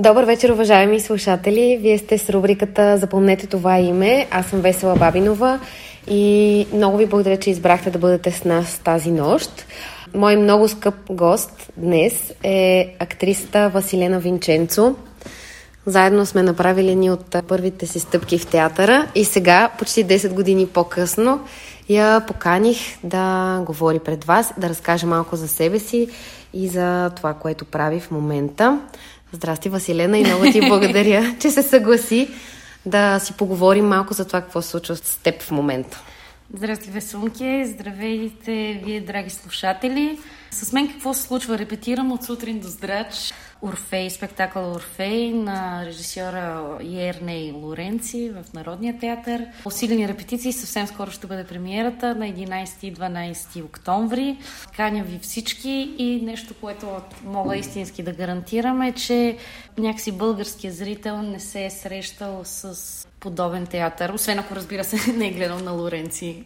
Добър вечер, уважаеми слушатели! Вие сте с рубриката Запомнете това име. Аз съм Весела Бабинова и много ви благодаря, че избрахте да бъдете с нас тази нощ. Мой много скъп гост днес е актрисата Василена Винченцо. Заедно сме направили ни от първите си стъпки в театъра и сега, почти 10 години по-късно, я поканих да говори пред вас, да разкаже малко за себе си и за това, което прави в момента. Здрасти, Василена, и много ти благодаря, че се съгласи да си поговорим малко за това, какво се случва с теб в момента. Здрасти, Весунки! Здравейте, вие, драги слушатели! С мен какво се случва? Репетирам от сутрин до здрач Орфей, спектакъл Орфей на режисьора Ерней Лоренци в Народния театър. Усилени репетиции, съвсем скоро ще бъде премиерата на 11 и 12 октомври. Каня ви всички и нещо, което мога истински да гарантирам е, че някакси българският зрител не се е срещал с подобен театър, освен ако разбира се не е гледал на Лоренци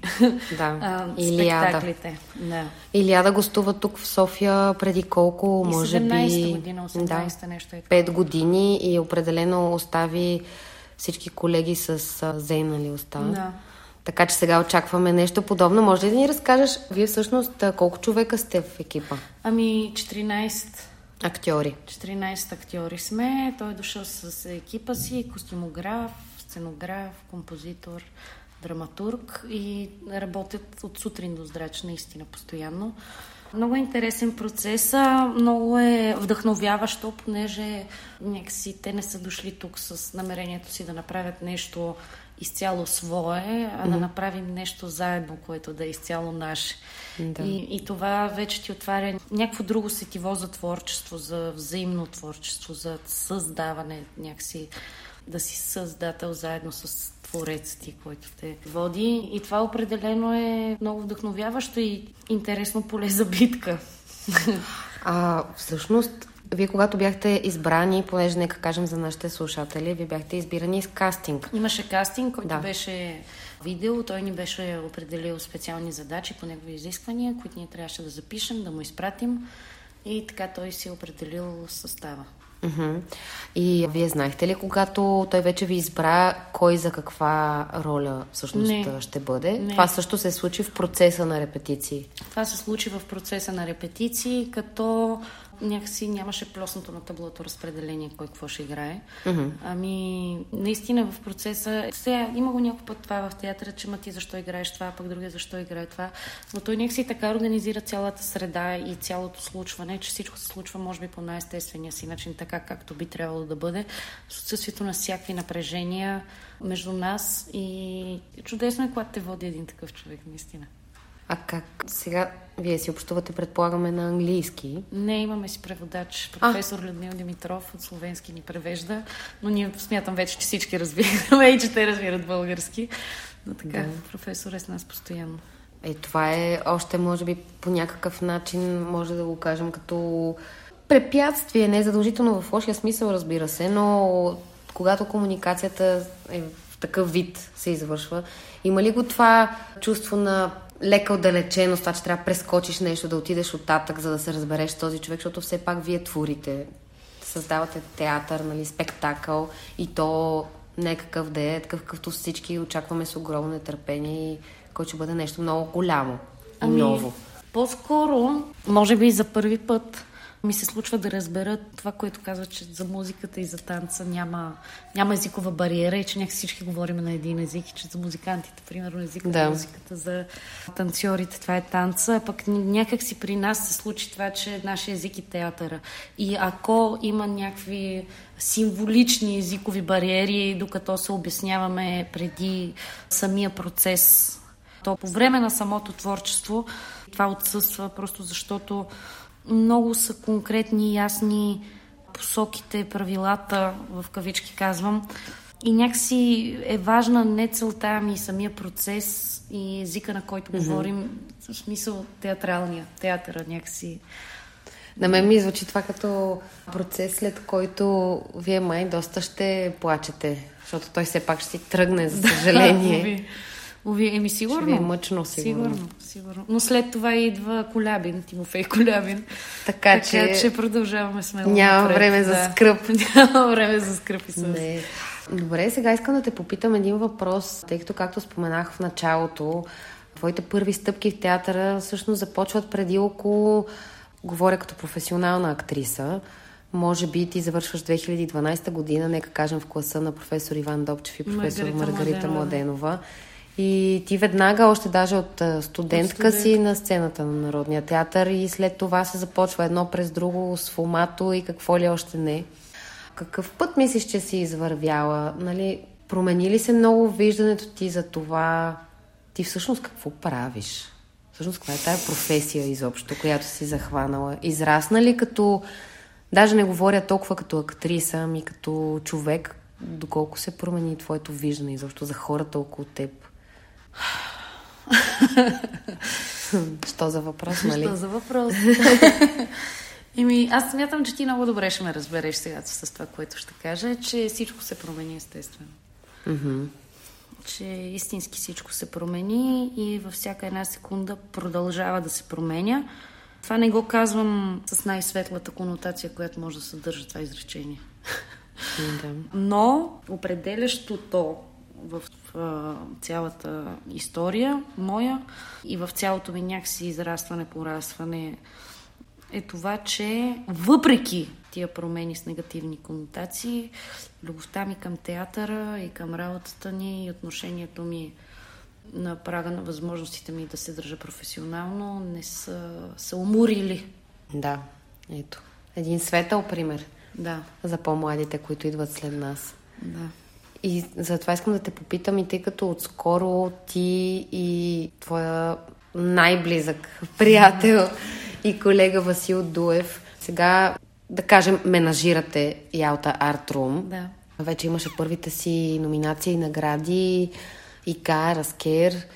да. а, Илиада. спектаклите. Да. Илиада гостува тук в София преди колко, И може би... 17-та година, 18-та нещо е. Пет години и определено остави всички колеги с зейнали уста. Да. Така че сега очакваме нещо подобно. Може ли да ни разкажеш, вие всъщност колко човека сте в екипа? Ами 14 Актьори. 14 актьори сме. Той е дошъл с екипа си, костюмограф, сценограф, композитор, драматург и работят от сутрин до здрач, наистина, постоянно. Много е интересен процес, много е вдъхновяващо, понеже някакси те не са дошли тук с намерението си да направят нещо изцяло свое, а да направим нещо заедно, което да е изцяло наше. Да. И, и това вече ти отваря някакво друго сетиво за творчество, за взаимно творчество, за създаване някакси да си създател заедно с твореца ти, който те води. И това определено е много вдъхновяващо и интересно поле за битка. А всъщност, вие когато бяхте избрани, понеже нека кажем за нашите слушатели, вие бяхте избирани с кастинг. Имаше кастинг, който Да. беше видео. Той ни беше определил специални задачи по негови изисквания, които ние трябваше да запишем, да му изпратим. И така той си е определил състава. Мгм. И вие знаехте ли, когато той вече ви избра, кой за каква роля всъщност Не. ще бъде? Не. Това също се случи в процеса на репетиции. Това се случи в процеса на репетиции, като някакси нямаше плосното на таблото разпределение кой какво ще играе. Мгм. Ами, наистина в процеса... Сега има го някой път това в театъра, че ма ти защо играеш това, пък другия защо играе това. Но той някакси така организира цялата среда и цялото случване, че всичко се случва, може би, по най-естествения си начин, така както би трябвало да бъде, с отсъствието на всякакви напрежения между нас и чудесно е, когато те води един такъв човек, наистина. А как сега вие си общувате, предполагаме, на английски? Не, имаме си преводач. Професор Людмил Димитров от словенски ни превежда, но ние смятам вече, че всички разбираме и че те разбират български. Но така, Да. професор е с нас постоянно. Е, това е още, може би, по някакъв начин, може да го кажем, като препятствие, не задължително в лошия смисъл, разбира се, но когато комуникацията е в такъв вид се извършва, има ли го това чувство на лека отдалеченост, това, че трябва да прескочиш нещо, да отидеш оттатък, за да се разбереш с този човек, защото все пак вие творите, създавате театър, нали, спектакъл и то не е какъв да е, такъв какъвто всички очакваме с огромно нетърпение и който ще бъде нещо много голямо и ново. По-скоро, може би за първи път, ми се случва да разберат това, което казва, че за музиката и за танца няма, няма езикова бариера и че някак всички говорим на един език и че за музикантите, примерно, езика Да. на музиката, за танцорите това е танца, а пък някак си при нас се случи това, че нашия език е театъра. И ако има някакви символични езикови бариери, докато се обясняваме преди самия процес то по време на самото творчество това отсъства, просто защото много са конкретни, ясни посоките, правилата, в кавички казвам. И някакси е важна не целта, ами самия процес и езика, на който mm-hmm. говорим, в смисъл театралния, театъра някакси. На мен ми звучи това като процес, след който вие май доста ще плачете, защото той все пак ще си тръгне, за съжаление. Ови, еми сигурно. Ще ви е мъчно, сигурно. Сигурно, сигурно. Но след това идва Колябин, Тимофей Колябин. Така, така че... че продължаваме смело Няма напред, време за скръп. Няма време за скръп и със. Не. Добре, сега искам да те попитам един въпрос, тъй като, както споменах в началото, твоите първи стъпки в театъра всъщност започват преди около, говоря като професионална актриса, може би ти завършваш 2012 година, нека кажем в класа на професор Иван Добчев и професор Маргарита, Маргарита Младенова. Младенова. И ти веднага, още даже от студентка от си на сцената на Народния театър и след това се започва едно през друго с фомато и какво ли още не. Какъв път мислиш, че си извървяла? Нали, промени ли се много виждането ти за това? Ти всъщност какво правиш? Всъщност, каква е тая професия изобщо, която си захванала? Израсна ли като... Даже не говоря толкова като актриса, ами като човек, доколко се промени твоето виждане изобщо за хората около теб? Що за въпрос, нали? Що за въпрос? Еми, аз смятам, че ти много добре ще ме разбереш сега с това, което ще кажа, че всичко се промени естествено. Mm-hmm. Че истински всичко се промени и във всяка една секунда продължава да се променя. Това не го казвам с най-светлата конотация, която може да съдържа това изречение. Mm-hmm. Но определящото в а, цялата история моя и в цялото ми някакси израстване, порастване е това, че въпреки тия промени с негативни конотации, любовта ми към театъра и към работата ни и отношението ми на прага на възможностите ми да се държа професионално не са се уморили. Да, ето. Един светъл пример. Да. За по-младите, които идват след нас. Да. И затова искам да те попитам и тъй като отскоро ти и твоя най-близък приятел и колега Васил Дуев сега, да кажем, менажирате Ялта Артрум. Да. Вече имаше първите си номинации и награди, ИКА, Раскер.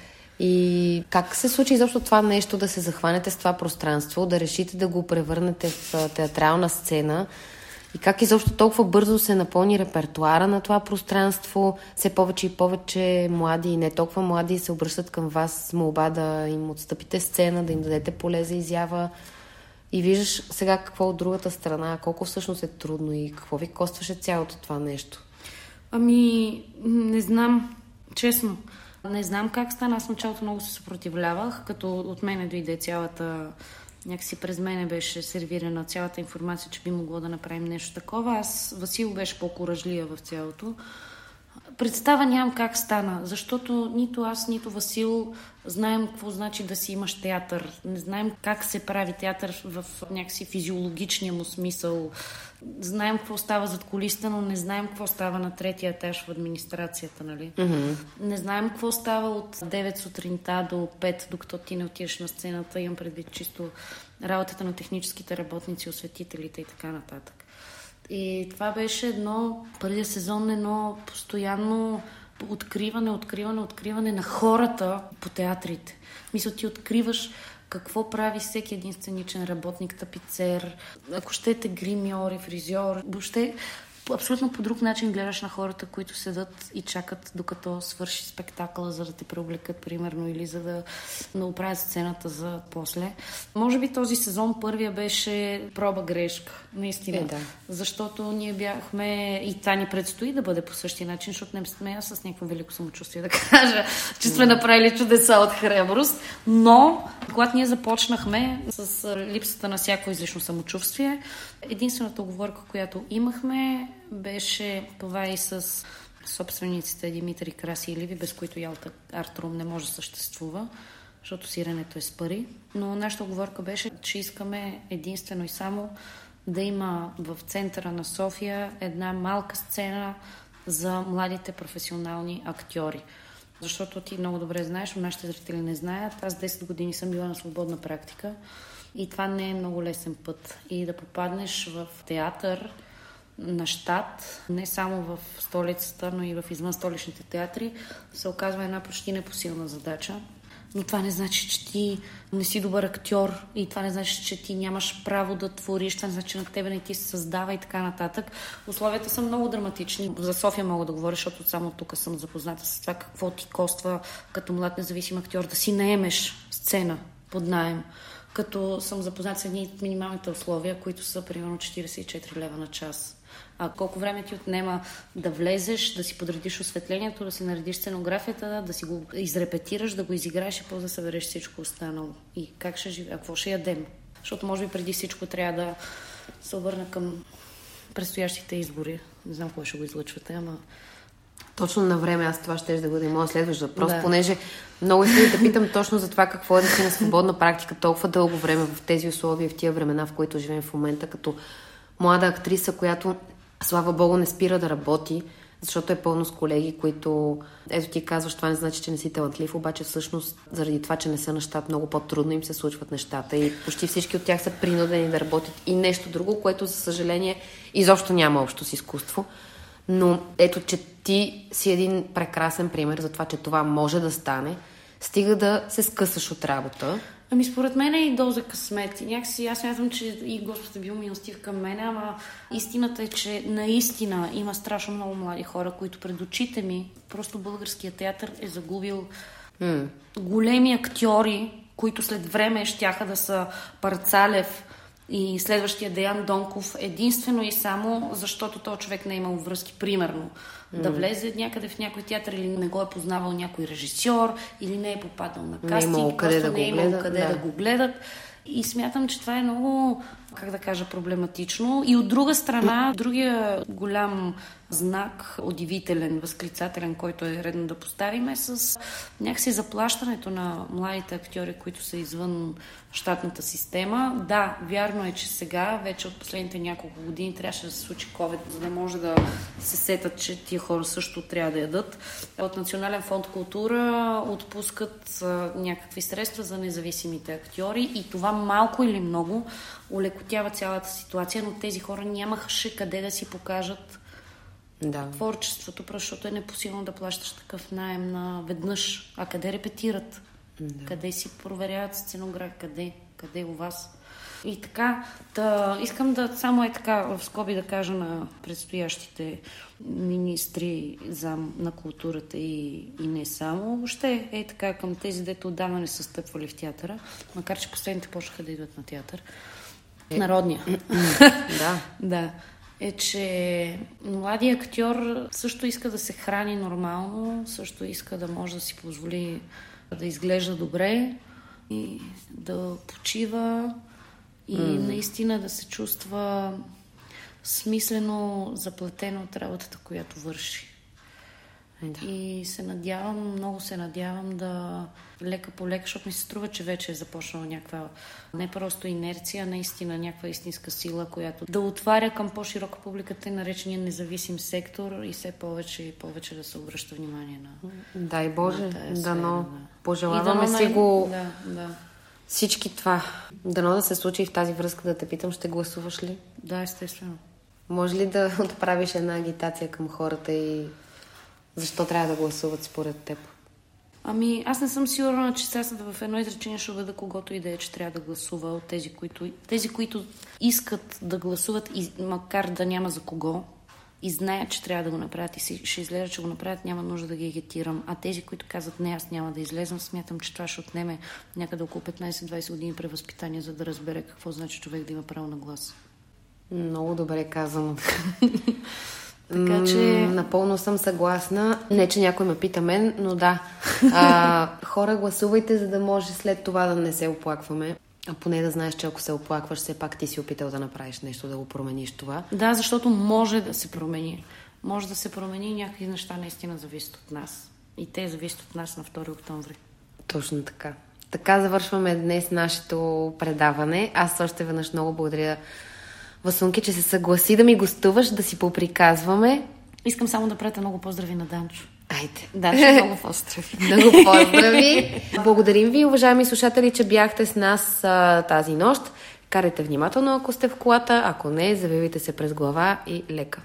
И как се случи изобщо това нещо да се захванете с това пространство, да решите да го превърнете в театрална сцена и как изобщо толкова бързо се напълни репертуара на това пространство, все повече и повече млади и не толкова млади се обръщат към вас с молба да им отстъпите сцена, да им дадете поле за изява. И виждаш сега какво от другата страна, колко всъщност е трудно и какво ви костваше цялото това нещо. Ами, не знам, честно. Не знам как стана. Аз началото много се съпротивлявах, като от мене дойде цялата някакси през мене беше сервирана цялата информация, че би могло да направим нещо такова. Аз, Васил беше по-коражлия в цялото. Представа нямам как стана, защото нито аз, нито Васил знаем какво значи да си имаш театър. Не знаем как се прави театър в някакси физиологичния му смисъл. Знаем какво става зад колиста, но не знаем какво става на третия етаж в администрацията, нали? Mm-hmm. Не знаем какво става от 9 сутринта до 5, докато ти не отидеш на сцената. Имам предвид чисто работата на техническите работници, осветителите и така нататък. И това беше едно, първия сезон, едно постоянно откриване, откриване, откриване на хората по театрите. Мисля, ти откриваш какво прави всеки един сценичен работник, тапицер, ако щете гримьор, фризьор, въобще абсолютно по друг начин гледаш на хората, които седат и чакат докато свърши спектакъла, за да те преоблекат, примерно, или за да оправят сцената за после. Може би този сезон първия беше проба грешка, наистина. Е, да. Защото ние бяхме и това ни предстои да бъде по същия начин, защото не сме с някакво велико самочувствие да кажа, че сме направили чудеса от храброст. Но, когато ние започнахме с липсата на всяко излишно самочувствие, единствената оговорка, която имахме, беше това и с собствениците Димитри Краси и Ливи, без които Ялта Артрум не може да съществува, защото сиренето е с пари. Но нашата оговорка беше, че искаме единствено и само да има в центъра на София една малка сцена за младите професионални актьори. Защото ти много добре знаеш, но нашите зрители не знаят. Аз 10 години съм била на свободна практика и това не е много лесен път. И да попаднеш в театър, на щат, не само в столицата, но и в извън столичните театри, се оказва една почти непосилна задача. но това не значи, че ти не си добър актьор и това не значи, че ти нямаш право да твориш, това не значи, че на тебе не ти се създава и така нататък. Условията са много драматични. За София мога да говоря, защото само тук съм запозната с това какво ти коства като млад независим актьор да си наемеш сцена под найем като съм запознат с едни от минималните условия, които са примерно 44 лева на час. А колко време ти отнема да влезеш, да си подредиш осветлението, да си наредиш сценографията, да си го изрепетираш, да го изиграеш и после да събереш всичко останало. И как ще живе, какво ще ядем? Защото може би преди всичко трябва да се обърна към предстоящите избори. Не знам кой ще го излъчвате, ама точно на време аз това ще да бъде моят следващ въпрос, да. понеже много искам да питам точно за това какво е да си на свободна практика толкова дълго време в тези условия, в тия времена, в които живеем в момента, като млада актриса, която, слава богу, не спира да работи, защото е пълно с колеги, които, ето ти казваш, това не значи, че не си талантлив, обаче всъщност заради това, че не са на щат, много по-трудно им се случват нещата и почти всички от тях са принудени да работят и нещо друго, което, за съжаление, изобщо няма общо с изкуство. Но ето, че ти си един прекрасен пример за това, че това може да стане. Стига да се скъсаш от работа. Ами според мен е и доза късмет. И някакси аз мятам, че и Господ е бил милостив към мен, ама истината е, че наистина има страшно много млади хора, които пред очите ми, просто българският театър е загубил mm. големи актьори, които след време щяха да са Парцалев, и следващия Деян Донков единствено и само защото този човек не е имал връзки, примерно, mm. да влезе някъде в някой театър или не го е познавал някой режисьор, или не е попадал на кастинг, не е къде да не е имал къде да. да го гледат. И смятам, че това е много, как да кажа, проблематично. И от друга страна, другия голям знак, удивителен, възклицателен, който е редно да поставим е с някакси заплащането на младите актьори, които са извън щатната система. Да, вярно е, че сега, вече от последните няколко години, трябваше да се случи COVID, за да може да се сетат, че тия хора също трябва да ядат. От Национален фонд култура отпускат някакви средства за независимите актьори и това малко или много улекотява цялата ситуация, но тези хора нямаха къде да си покажат да. творчеството, защото е непосилно да плащаш такъв найем на веднъж. А къде репетират? Да. Къде си проверяват сценограф? Къде? Къде у вас? И така, да, искам да само е така в скоби да кажа на предстоящите министри за, на културата и, и не само. Въобще е така към тези, дето отдавна не са стъпвали в театъра, макар че последните почнаха да идват на театър. Е, Народния. да. да е, че младият актьор също иска да се храни нормално, също иска да може да си позволи да изглежда добре и да почива и mm. наистина да се чувства смислено заплатено от работата, която върши. Да. И се надявам, много се надявам да лека по лека, защото ми се струва, че вече е започнала някаква не просто инерция, а наистина някаква истинска сила, която да отваря към по-широка публика тъй наречения независим сектор и все повече и повече да се обръща внимание на. Дай Боже, дано. Да. Пожелаваме да, си го. Да, да. Всички това. Дано да се случи и в тази връзка да те питам, ще гласуваш ли? Да, естествено. Може ли да отправиш една агитация към хората и защо трябва да гласуват според теб? Ами, аз не съм сигурна, че сега в едно изречение ще убеда когото и да е, че трябва да гласува от тези, които, тези, които искат да гласуват, и, макар да няма за кого, и знаят, че трябва да го направят и си, ще излезе, че го направят, няма нужда да ги агитирам. А тези, които казват не, аз няма да излезам, смятам, че това ще отнеме някъде около 15-20 години превъзпитание, за да разбере какво значи човек да има право на глас. Много добре казано. Така че... Напълно съм съгласна. Не, че някой ме пита мен, но да. А, хора, гласувайте, за да може след това да не се оплакваме. А поне да знаеш, че ако се оплакваш, все пак ти си опитал да направиш нещо, да го промениш това. Да, защото може да се промени. Може да се промени и някакви неща наистина зависят от нас. И те зависят от нас на 2 октомври. Точно така. Така завършваме днес нашето предаване. Аз още веднъж много благодаря Васунки, че се съгласи да ми гостуваш, да си поприказваме. Искам само да пратя много поздрави на Данчо. Айде. Да, много поздрави. много поздрави. Благодарим ви, уважаеми слушатели, че бяхте с нас а, тази нощ. Карайте внимателно, ако сте в колата. Ако не, завивайте се през глава и лека.